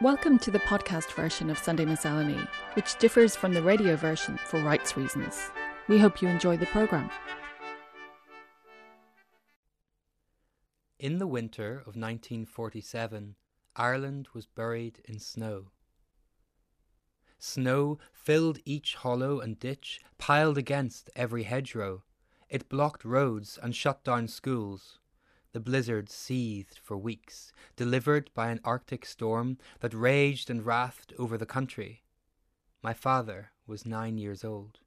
Welcome to the podcast version of Sunday Miscellany, which differs from the radio version for rights reasons. We hope you enjoy the programme. In the winter of 1947, Ireland was buried in snow. Snow filled each hollow and ditch, piled against every hedgerow. It blocked roads and shut down schools. The blizzard seethed for weeks, delivered by an Arctic storm that raged and wrathed over the country. My father was nine years old.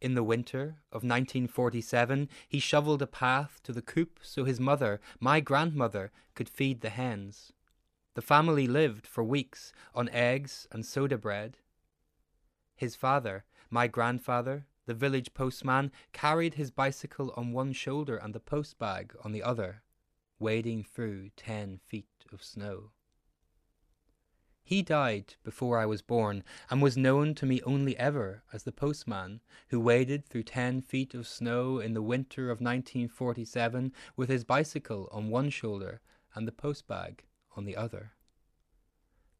In the winter of 1947, he shovelled a path to the coop so his mother, my grandmother, could feed the hens. The family lived for weeks on eggs and soda bread. His father, my grandfather, the village postman carried his bicycle on one shoulder and the post bag on the other, wading through ten feet of snow. He died before I was born, and was known to me only ever as the postman who waded through ten feet of snow in the winter of 1947 with his bicycle on one shoulder and the post bag on the other.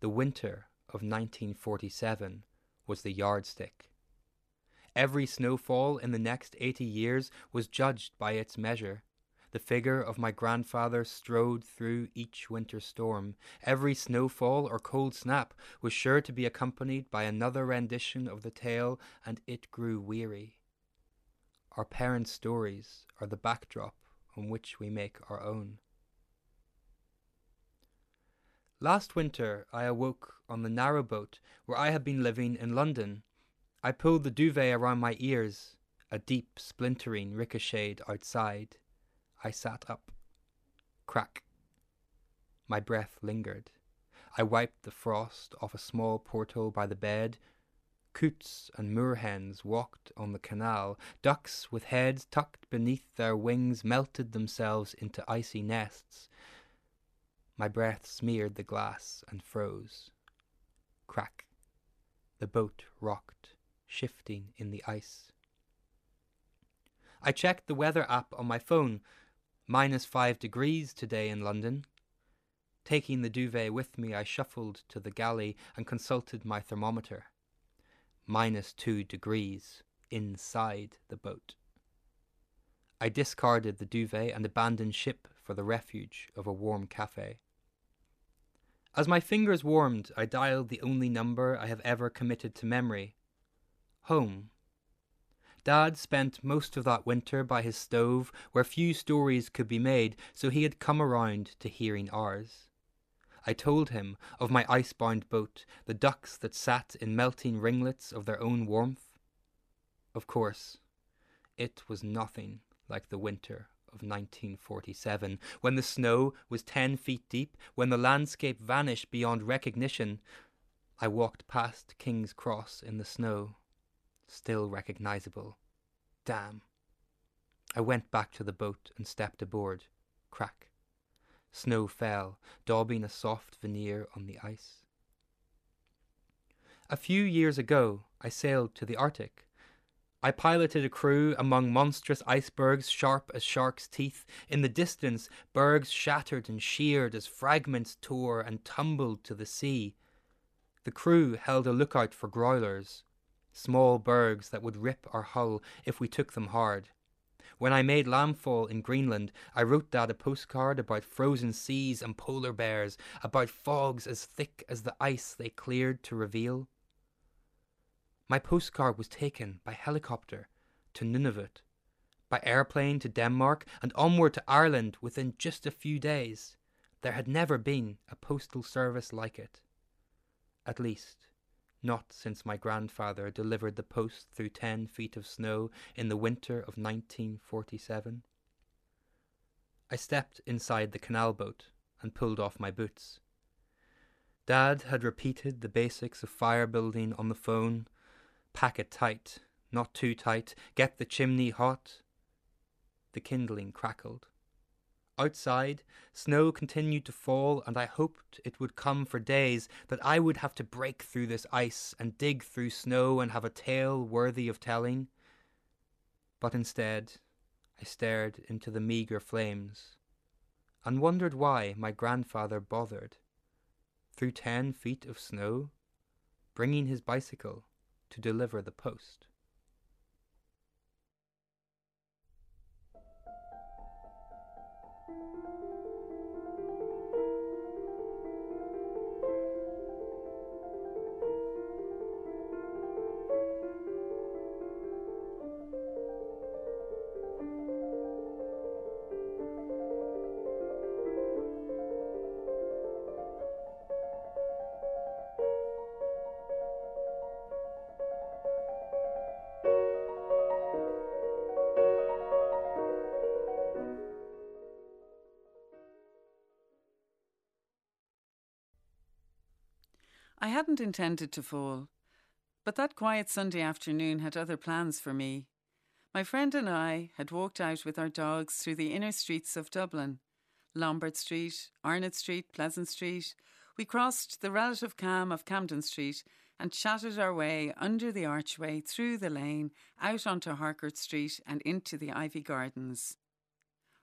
The winter of 1947 was the yardstick Every snowfall in the next eighty years was judged by its measure. The figure of my grandfather strode through each winter storm. Every snowfall or cold snap was sure to be accompanied by another rendition of the tale, and it grew weary. Our parents' stories are the backdrop on which we make our own. Last winter I awoke on the narrowboat where I had been living in London I pulled the duvet around my ears. A deep splintering ricocheted outside. I sat up. Crack. My breath lingered. I wiped the frost off a small porthole by the bed. Coots and moorhens walked on the canal. Ducks with heads tucked beneath their wings melted themselves into icy nests. My breath smeared the glass and froze. Crack. The boat rocked shifting in the ice. I checked the weather app on my phone. Minus five degrees today in London. Taking the duvet with me, I shuffled to the galley and consulted my thermometer. Minus two degrees inside the boat. I discarded the duvet and abandoned ship for the refuge of a warm cafe. As my fingers warmed, I dialed the only number I have ever committed to memory home. Dad spent most of that winter by his stove where few stories could be made, so he had come around to hearing ours. I told him of my icebound boat, the ducks that sat in melting ringlets of their own warmth. Of course, it was nothing like the winter of 1947, when the snow was ten feet deep, when the landscape vanished beyond recognition. I walked past King's Cross in the snow still recognizable. Damn. I went back to the boat and stepped aboard. Crack. Snow fell, daubing a soft veneer on the ice. A few years ago, I sailed to the Arctic. I piloted a crew among monstrous icebergs sharp as sharks' teeth. In the distance, bergs shattered and sheared as fragments tore and tumbled to the sea. The crew held a lookout for growlers, small bergs that would rip our hull if we took them hard. When I made landfall in Greenland, I wrote Dad a postcard about frozen seas and polar bears, about fogs as thick as the ice they cleared to reveal. My postcard was taken by helicopter to Nunavut, by airplane to Denmark, and onward to Ireland within just a few days. There had never been a postal service like it. At least, not since my grandfather delivered the post through ten feet of snow in the winter of 1947. I stepped inside the canal boat and pulled off my boots. Dad had repeated the basics of fire building on the phone pack it tight, not too tight, get the chimney hot. The kindling crackled. Outside, snow continued to fall, and I hoped it would come for days that I would have to break through this ice and dig through snow and have a tale worthy of telling. But instead, I stared into the meagre flames and wondered why my grandfather bothered. through ten feet of snow, bringing his bicycle to deliver the post. I hadn't intended to fall, but that quiet Sunday afternoon had other plans for me. My friend and I had walked out with our dogs through the inner streets of Dublin Lombard Street, Arnott Street, Pleasant Street. We crossed the relative calm of Camden Street and chatted our way under the archway, through the lane, out onto Harcourt Street and into the Iveagh Gardens.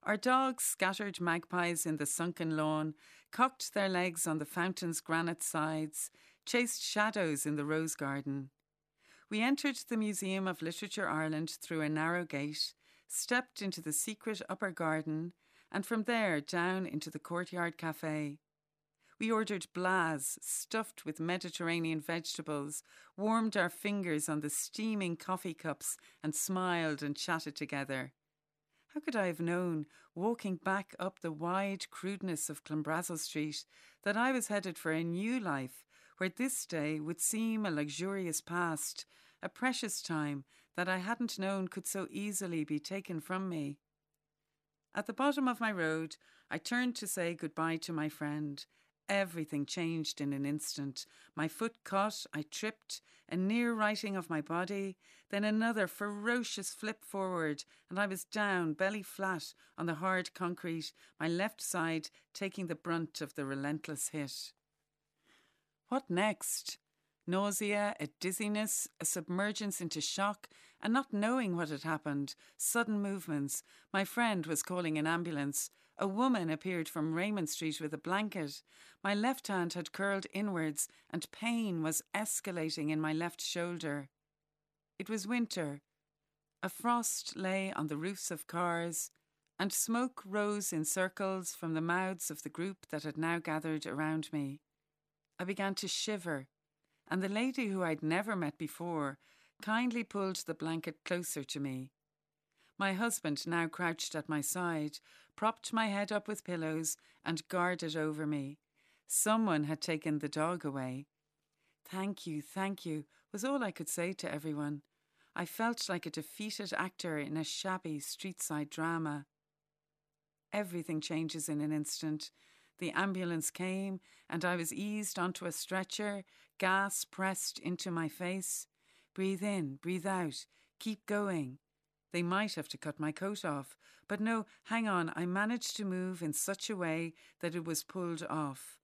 Our dogs scattered magpies in the sunken lawn, cocked their legs on the fountain's granite sides, chased shadows in the rose garden. We entered the Museum of Literature Ireland through a narrow gate, stepped into the secret upper garden, and from there down into the courtyard cafe. We ordered blaas, stuffed with Mediterranean vegetables, warmed our fingers on the steaming coffee cups, and smiled and chatted together. How could I have known, walking back up the wide crudeness of Clanbrassil Street, that I was headed for a new life where this day would seem a luxurious past, a precious time that I hadn't known could so easily be taken from me? At the bottom of my road, I turned to say goodbye to my friend, Everything changed in an instant. My foot caught, I tripped, a near righting of my body, then another ferocious flip forward, and I was down, belly flat, on the hard concrete, my left side taking the brunt of the relentless hit. What next? Nausea, a dizziness, a submergence into shock, and not knowing what had happened, sudden movements. My friend was calling an ambulance. A woman appeared from Raymond Street with a blanket. My left hand had curled inwards, and pain was escalating in my left shoulder. It was winter. A frost lay on the roofs of cars, and smoke rose in circles from the mouths of the group that had now gathered around me. I began to shiver, and the lady who I'd never met before kindly pulled the blanket closer to me. My husband, now crouched at my side, propped my head up with pillows and guarded over me. Someone had taken the dog away. Thank you, thank you, was all I could say to everyone. I felt like a defeated actor in a shabby street side drama. Everything changes in an instant. The ambulance came, and I was eased onto a stretcher, gas pressed into my face. Breathe in, breathe out, keep going. They might have to cut my coat off, but no, hang on, I managed to move in such a way that it was pulled off.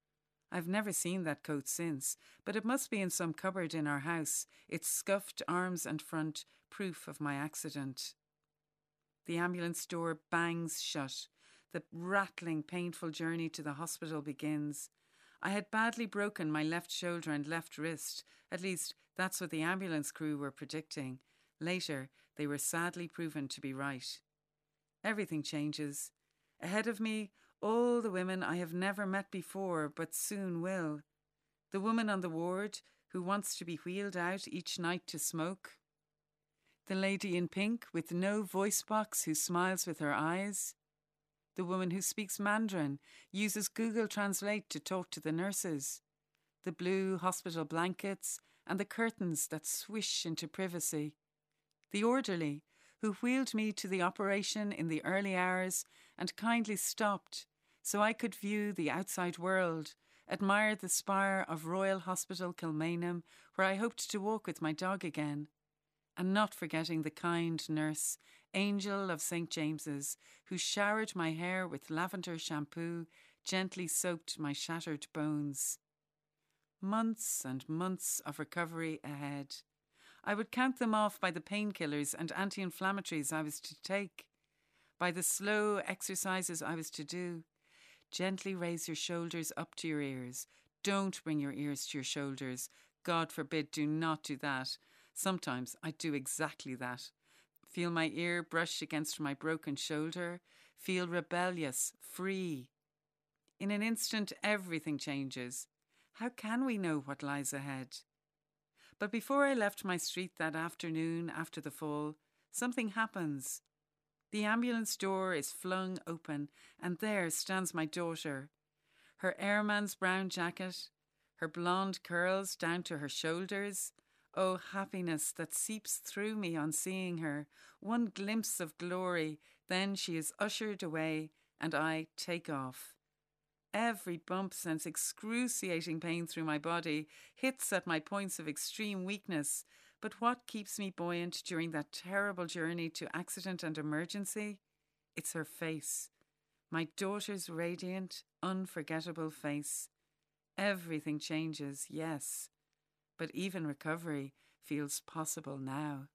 I've never seen that coat since, but it must be in some cupboard in our house, its scuffed arms and front, proof of my accident. The ambulance door bangs shut. The rattling, painful journey to the hospital begins. I had badly broken my left shoulder and left wrist. At least, that's what the ambulance crew were predicting. Later, they were sadly proven to be right. Everything changes. Ahead of me, all the women I have never met before, but soon will. The woman on the ward who wants to be wheeled out each night to smoke. The lady in pink with no voice box who smiles with her eyes. The woman who speaks Mandarin uses Google Translate to talk to the nurses. The blue hospital blankets and the curtains that swish into privacy the orderly, who wheeled me to the operation in the early hours and kindly stopped so I could view the outside world, admire the spire of Royal Hospital Kilmainham, where I hoped to walk with my dog again, and not forgetting the kind nurse, Angel of St. James's, who showered my hair with lavender shampoo, gently soaked my shattered bones. Months and months of recovery ahead. I would count them off by the painkillers and anti inflammatories I was to take, by the slow exercises I was to do. Gently raise your shoulders up to your ears. Don't bring your ears to your shoulders. God forbid, do not do that. Sometimes I do exactly that. Feel my ear brush against my broken shoulder. Feel rebellious, free. In an instant, everything changes. How can we know what lies ahead? But before I left my street that afternoon after the fall, something happens. The ambulance door is flung open, and there stands my daughter. Her airman's brown jacket, her blonde curls down to her shoulders. Oh, happiness that seeps through me on seeing her. One glimpse of glory, then she is ushered away, and I take off. Every bump sends excruciating pain through my body, hits at my points of extreme weakness. But what keeps me buoyant during that terrible journey to accident and emergency? It's her face. My daughter's radiant, unforgettable face. Everything changes, yes, but even recovery feels possible now.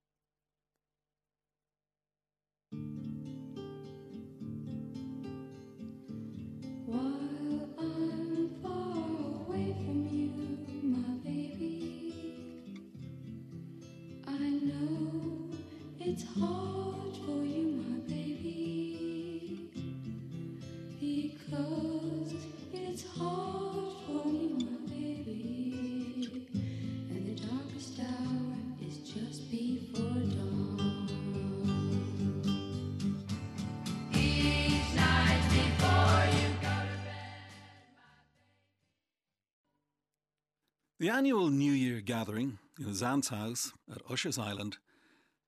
The annual New Year gathering in his aunt's house at Usher's Island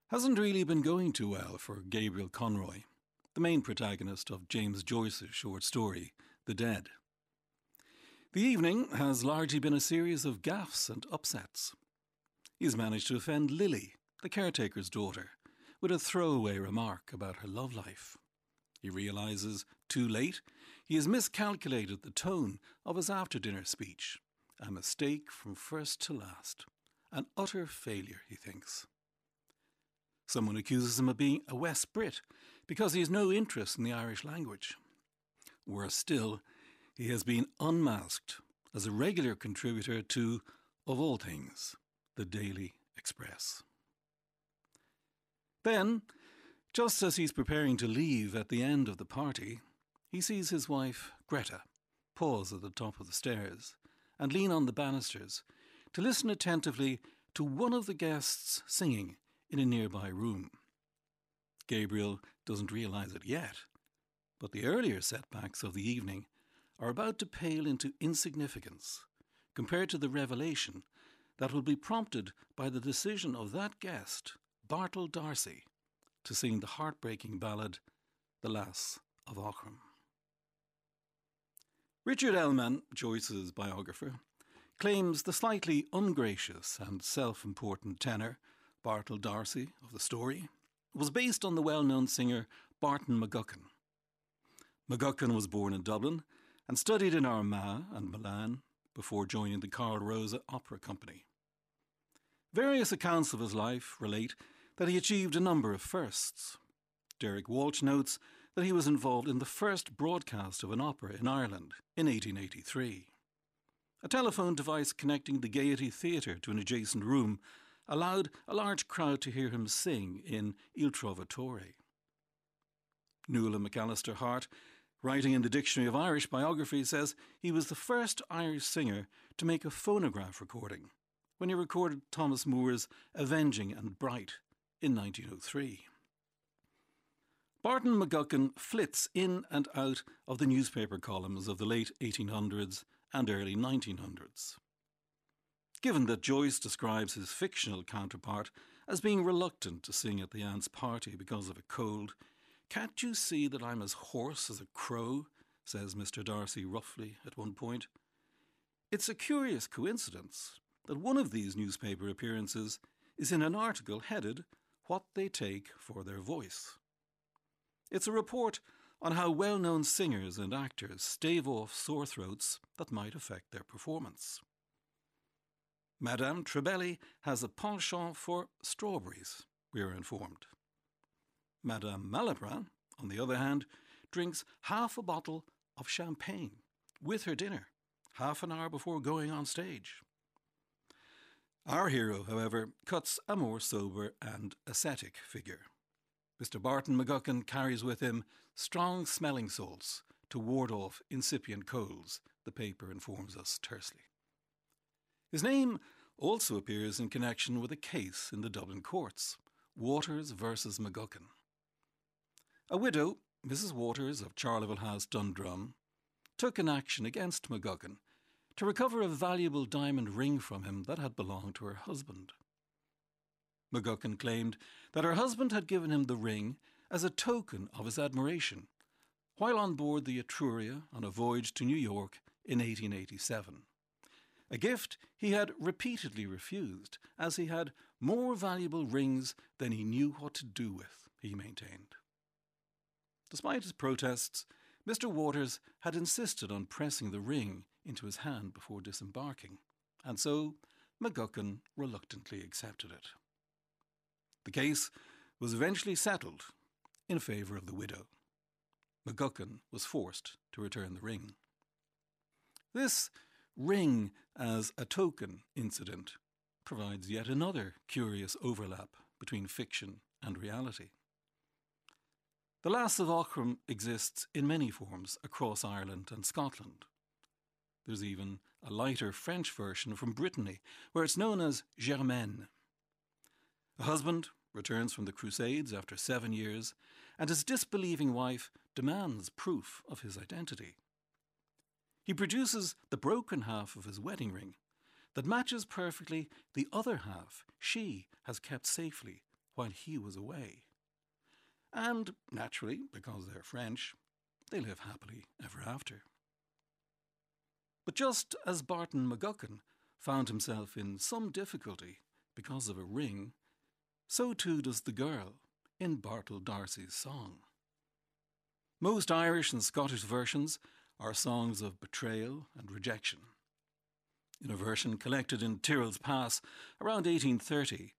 hasn't really been going too well for Gabriel Conroy, the main protagonist of James Joyce's short story, The Dead. The evening has largely been a series of gaffes and upsets. He's managed to offend Lily, the caretaker's daughter, with a throwaway remark about her love life. He realizes, too late, he has miscalculated the tone of his after dinner speech. A mistake from first to last. An utter failure, he thinks. Someone accuses him of being a West Brit because he has no interest in the Irish language. Worse still, he has been unmasked as a regular contributor to, of all things, the Daily Express. Then, just as he's preparing to leave at the end of the party, he sees his wife, Greta, pause at the top of the stairs and lean on the banisters to listen attentively to one of the guests singing in a nearby room. Gabriel doesn't realize it yet, but the earlier setbacks of the evening are about to pale into insignificance compared to the revelation that will be prompted by the decision of that guest, Bartell D'Arcy, to sing the heartbreaking ballad The Lass of Aughrim. Richard Ellmann, Joyce's biographer, claims the slightly ungracious and self important tenor, Bartell D'Arcy, of the story, was based on the well known singer Barton McGuckin. McGuckin was born in Dublin and studied in Armagh and Milan before joining the Carl Rosa Opera Company. Various accounts of his life relate that he achieved a number of firsts. Derek Walsh notes that he was involved in the first broadcast of an opera in Ireland in 1883. A telephone device connecting the Gaiety Theatre to an adjacent room allowed a large crowd to hear him sing in Il Trovatore. Nuala McAllister Hart, writing in the Dictionary of Irish Biography, says he was the first Irish singer to make a phonograph recording when he recorded Thomas Moore's Avenging and Bright in 1903. Barton McGuckin flits in and out of the newspaper columns of the late 1800s and early 1900s. Given that Joyce describes his fictional counterpart as being reluctant to sing at the aunt's party because of a cold, can't you see that I'm as hoarse as a crow? says Mr. D'Arcy roughly at one point. It's a curious coincidence that one of these newspaper appearances is in an article headed What They Take for Their Voice. It's a report on how well known singers and actors stave off sore throats that might affect their performance. Madame Trebelli has a penchant for strawberries, we are informed. Madame Malibran, on the other hand, drinks half a bottle of champagne with her dinner, half an hour before going on stage. Our hero, however, cuts a more sober and ascetic figure. Mr. Barton McGuckin carries with him strong smelling salts to ward off incipient colds, the paper informs us tersely. His name also appears in connection with a case in the Dublin courts Waters versus McGuckin. A widow, Mrs. Waters of Charleville House, Dundrum, took an action against McGuckin to recover a valuable diamond ring from him that had belonged to her husband. McGuckin claimed that her husband had given him the ring as a token of his admiration while on board the Etruria on a voyage to New York in 1887. A gift he had repeatedly refused, as he had more valuable rings than he knew what to do with, he maintained. Despite his protests, Mr. Waters had insisted on pressing the ring into his hand before disembarking, and so McGuckin reluctantly accepted it. The case was eventually settled in favour of the widow. McGuckin was forced to return the ring. This ring as a token incident provides yet another curious overlap between fiction and reality. The Lass of Aughrim exists in many forms across Ireland and Scotland. There's even a lighter French version from Brittany, where it's known as Germaine. A husband returns from the Crusades after seven years, and his disbelieving wife demands proof of his identity. He produces the broken half of his wedding ring that matches perfectly the other half she has kept safely while he was away. And, naturally, because they're French, they live happily ever after. But just as Barton McGuckin found himself in some difficulty because of a ring, so too does the girl in Bartell D'Arcy's song. Most Irish and Scottish versions are songs of betrayal and rejection. In a version collected in Tyrrell's Pass around 1830,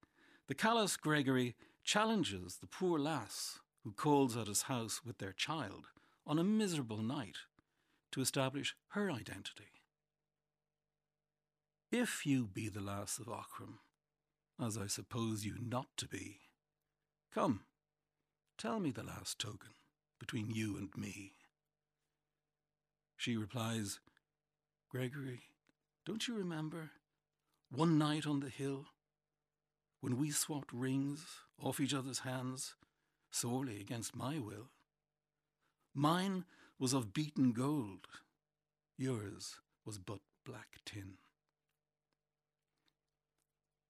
the callous Gregory challenges the poor lass who calls at his house with their child on a miserable night to establish her identity. If you be the lass of Aughrim, as I suppose you not to be, come, tell me the last token between you and me. She replies, Gregory, don't you remember one night on the hill when we swapped rings off each other's hands, sorely against my will? Mine was of beaten gold, yours was but black tin.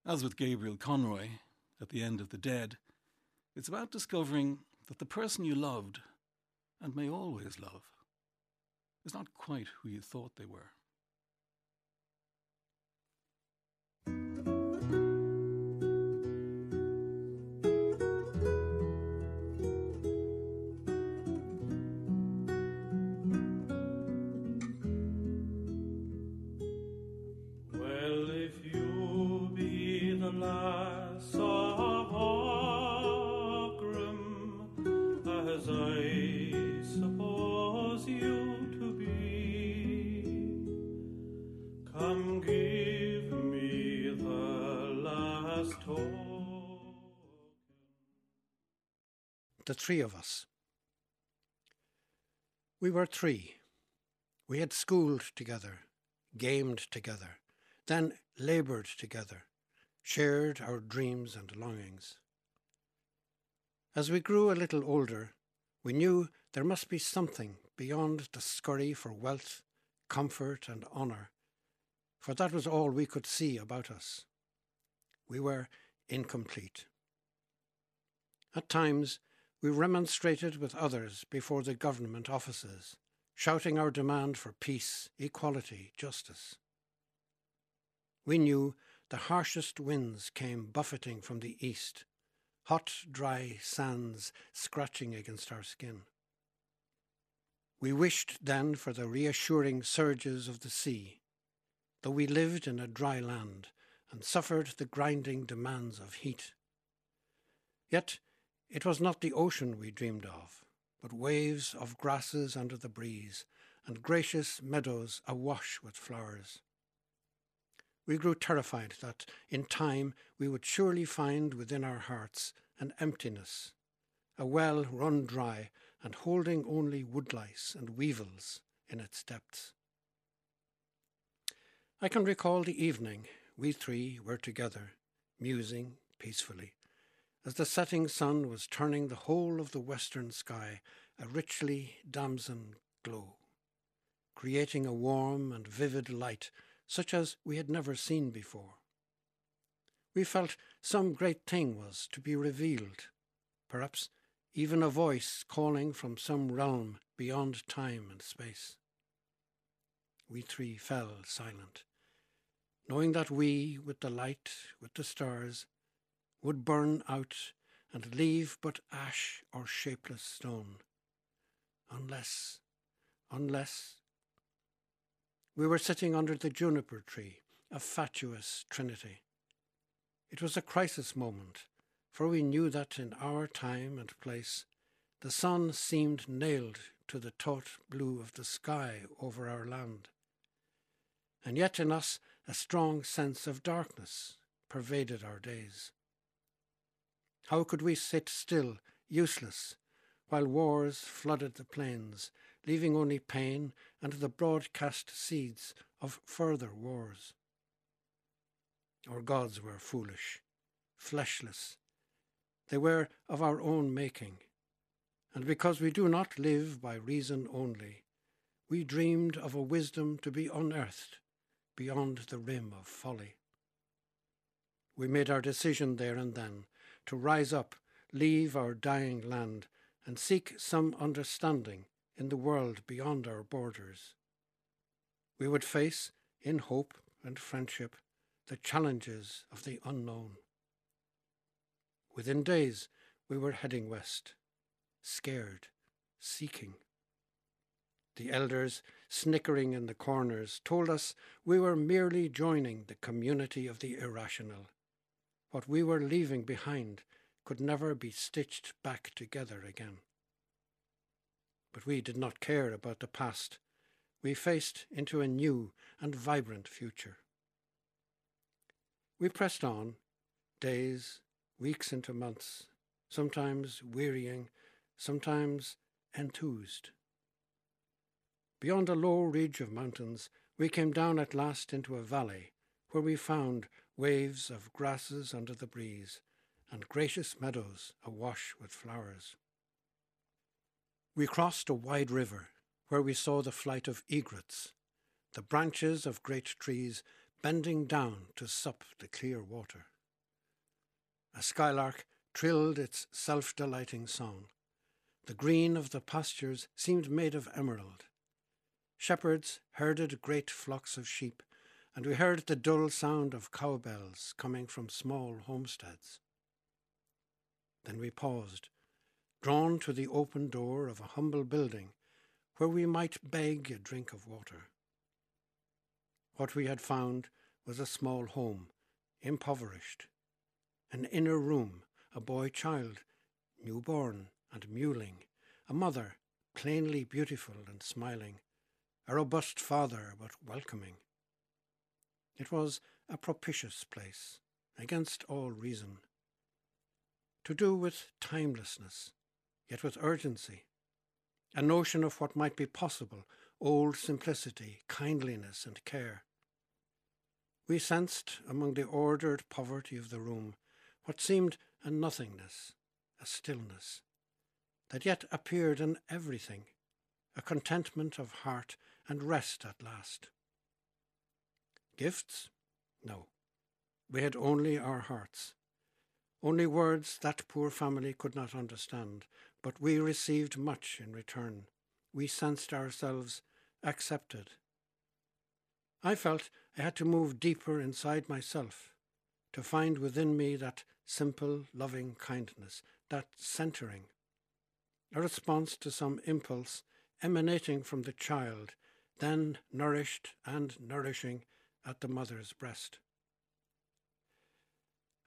As with Gabriel Conroy, at the end of The Dead, it's about discovering that the person you loved and may always love is not quite who you thought they were. The three of us. We were three. We had schooled together, gamed together, then laboured together, shared our dreams and longings. As we grew a little older, we knew there must be something beyond the scurry for wealth, comfort, and honour, for that was all we could see about us. We were incomplete. At times, we remonstrated with others before the government offices, shouting our demand for peace, equality, justice. We knew the harshest winds came buffeting from the east, hot, dry sands scratching against our skin. We wished then for the reassuring surges of the sea, though we lived in a dry land and suffered the grinding demands of heat. Yet it was not the ocean we dreamed of, but waves of grasses under the breeze and gracious meadows awash with flowers. We grew terrified that in time we would surely find within our hearts an emptiness, a well run dry and holding only woodlice and weevils in its depths. I can recall the evening we three were together, musing peacefully, as the setting sun was turning the whole of the western sky a richly damson glow, creating a warm and vivid light such as we had never seen before. We felt some great thing was to be revealed, perhaps even a voice calling from some realm beyond time and space. We three fell silent, knowing that we, with the light, with the stars, would burn out and leave but ash or shapeless stone. Unless, unless. We were sitting under the juniper tree, a fatuous trinity. It was a crisis moment, for we knew that in our time and place the sun seemed nailed to the taut blue of the sky over our land. And yet in us a strong sense of darkness pervaded our days. How could we sit still, useless, while wars flooded the plains, leaving only pain and the broadcast seeds of further wars? Our gods were foolish, fleshless. They were of our own making, and because we do not live by reason only, we dreamed of a wisdom to be unearthed beyond the rim of folly. We made our decision there and then to rise up, leave our dying land, and seek some understanding in the world beyond our borders. We would face, in hope and friendship, the challenges of the unknown. Within days, we were heading west, scared, seeking. The elders, snickering in the corners, told us we were merely joining the community of the irrational what we were leaving behind could never be stitched back together again. But we did not care about the past. We faced into a new and vibrant future. We pressed on, days, weeks into months, sometimes wearying, sometimes enthused. Beyond a low ridge of mountains, we came down at last into a valley where we found waves of grasses under the breeze, and gracious meadows awash with flowers. We crossed a wide river where we saw the flight of egrets, the branches of great trees bending down to sup the clear water. A skylark trilled its self delighting song. The green of the pastures seemed made of emerald. Shepherds herded great flocks of sheep and we heard the dull sound of cowbells coming from small homesteads. Then we paused, drawn to the open door of a humble building where we might beg a drink of water. What we had found was a small home, impoverished, an inner room, a boy child, newborn and mewling, a mother, plainly beautiful and smiling, a robust father but welcoming. It was a propitious place, against all reason. To do with timelessness, yet with urgency, a notion of what might be possible, old simplicity, kindliness, and care. We sensed among the ordered poverty of the room what seemed a nothingness, a stillness, that yet appeared in everything, a contentment of heart and rest at last. Gifts? No. We had only our hearts. Only words that poor family could not understand, but we received much in return. We sensed ourselves accepted. I felt I had to move deeper inside myself to find within me that simple, loving kindness, that centering, a response to some impulse emanating from the child, then nourished and nourishing at the mother's breast.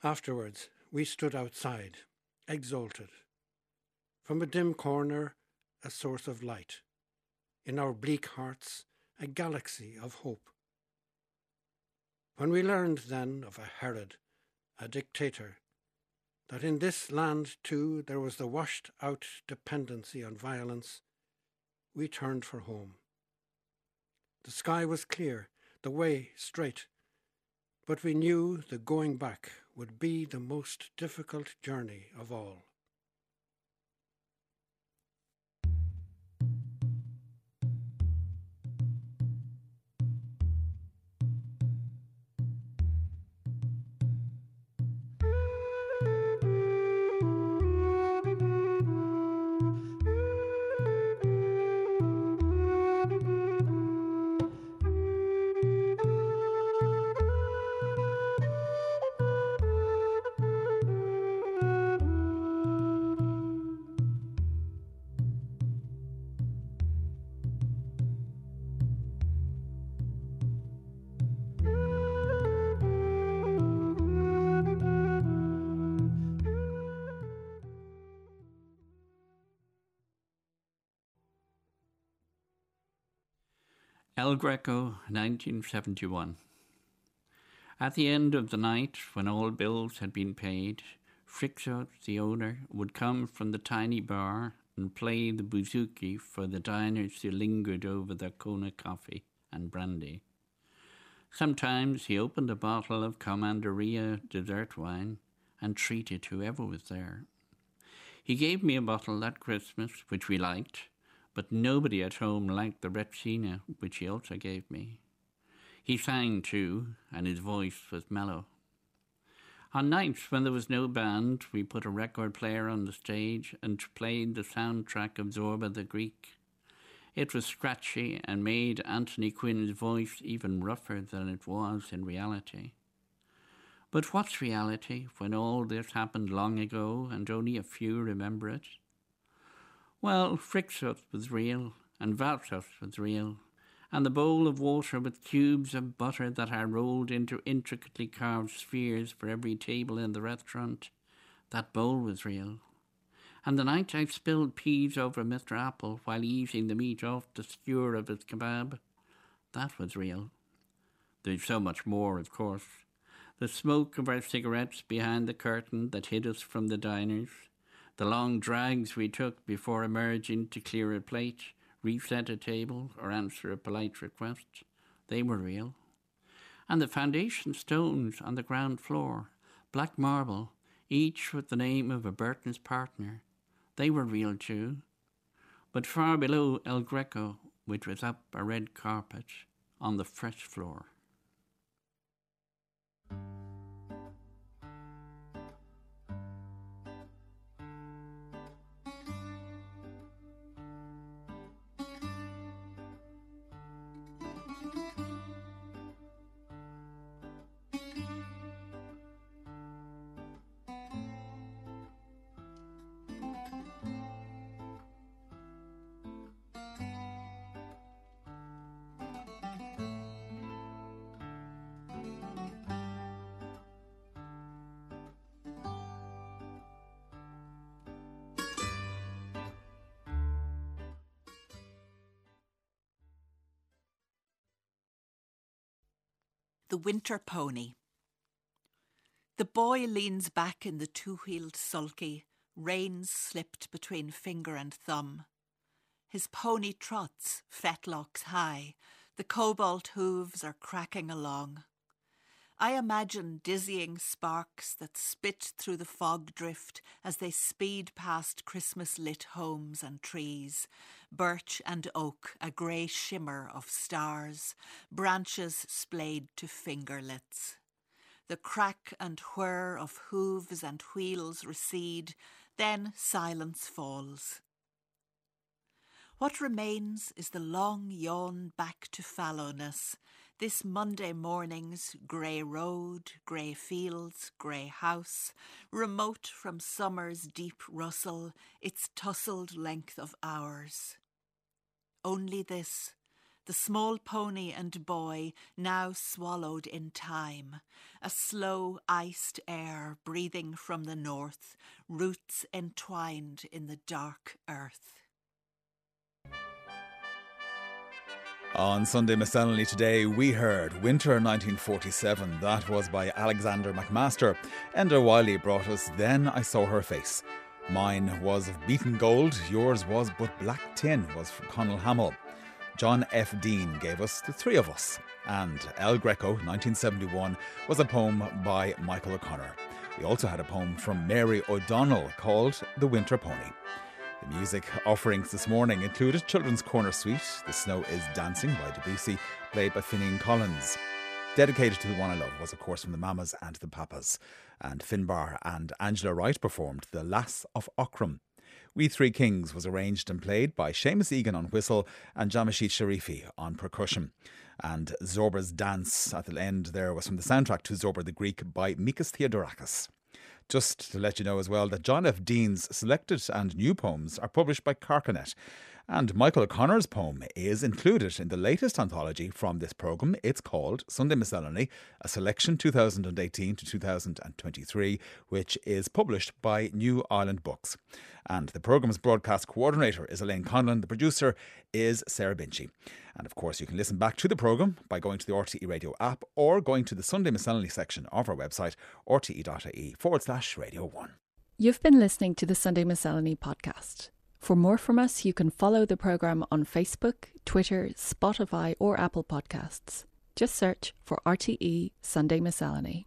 Afterwards, we stood outside, exalted. From a dim corner, a source of light. in our bleak hearts a galaxy of hope. When we learned then of a Herod, a dictator, that in this land too there was the washed out dependency on violence, we turned for home. The sky was clear, the way straight, but we knew the going back would be the most difficult journey of all. El Greco, 1971. At the end of the night, when all bills had been paid, Frixo, the owner, would come from the tiny bar and play the bouzouki for the diners who lingered over their Kona coffee and brandy. Sometimes he opened a bottle of Commandaria dessert wine and treated whoever was there. He gave me a bottle that Christmas, which we liked, but nobody at home liked the Retsina, which he also gave me. He sang too, and his voice was mellow. On nights when there was no band, we put a record player on the stage and played the soundtrack of Zorba the Greek. It was scratchy and made Anthony Quinn's voice even rougher than it was in reality. But what's reality when all this happened long ago and only a few remember it? Well, Frixos was real, and Valsos was real, and the bowl of water with cubes of butter that I rolled into intricately carved spheres for every table in the restaurant, that bowl was real. And the night I spilled peas over Mr. Apple while eating the meat off the skewer of his kebab, that was real. There's so much more, of course. The smoke of our cigarettes behind the curtain that hid us from the diners, the long drags we took before emerging to clear a plate, reset a table, or answer a polite request, they were real. And the foundation stones on the ground floor, black marble, each with the name of a Burton's partner, they were real too. But far below El Greco, which was up a red carpet on the fresh floor. The Winter Pony. The boy leans back in the two wheeled sulky, reins slipped between finger and thumb. His pony trots, fetlocks high, the cobalt hooves are cracking along. I imagine dizzying sparks that spit through the fog drift as they speed past Christmas lit homes and trees, birch and oak a grey shimmer of stars, branches splayed to fingerlets. The crack and whir of hooves and wheels recede, then silence falls. What remains is the long yawn back to fallowness, this Monday morning's grey road, grey fields, grey house, remote from summer's deep rustle, its tussled length of hours. Only this, the small pony and boy now swallowed in time, a slow iced air breathing from the north, roots entwined in the dark earth. On Sunday Miscellany today, we heard Winter 1947. That was by Alexander McMaster. Enda Wyley brought us Then I Saw Her Face. Mine was of beaten gold, yours was but black tin, was from Conall Hamill. John F. Deane gave us The Three of Us. And El Greco, 1971, was a poem by Michael O'Connor. We also had a poem from Mary O'Donnell called The Winter Pony. The music offerings this morning included Children's Corner Suite, The Snow is Dancing by Debussy, played by Finghin Collins. Dedicated to the one I love was, of course, from the Mamas and the Papas, and Finbar and Angela Wright performed The Lass of Aughrim. We Three Kings was arranged and played by Seamus Egan on whistle and Jamshied Sharifi on percussion. And Zorba's dance at the end there was from the soundtrack to Zorba the Greek by Mikis Theodorakis. Just to let you know as well that John F. Deane's selected and new poems are published by Carcanet. And Michael O'Connor's poem is included in the latest anthology from this programme. It's called Sunday Miscellany, a selection 2018 to 2023, which is published by New Island Books. And the programme's broadcast coordinator is Elaine Conlon. The producer is Sarah Binchy. And of course, you can listen back to the programme by going to the RTE Radio app or going to the Sunday Miscellany section of our website, rte.ie forward slash radio 1. You've been listening to the Sunday Miscellany podcast. For more from us, you can follow the programme on Facebook, Twitter, Spotify, or Apple Podcasts. Just search for RTE Sunday Miscellany.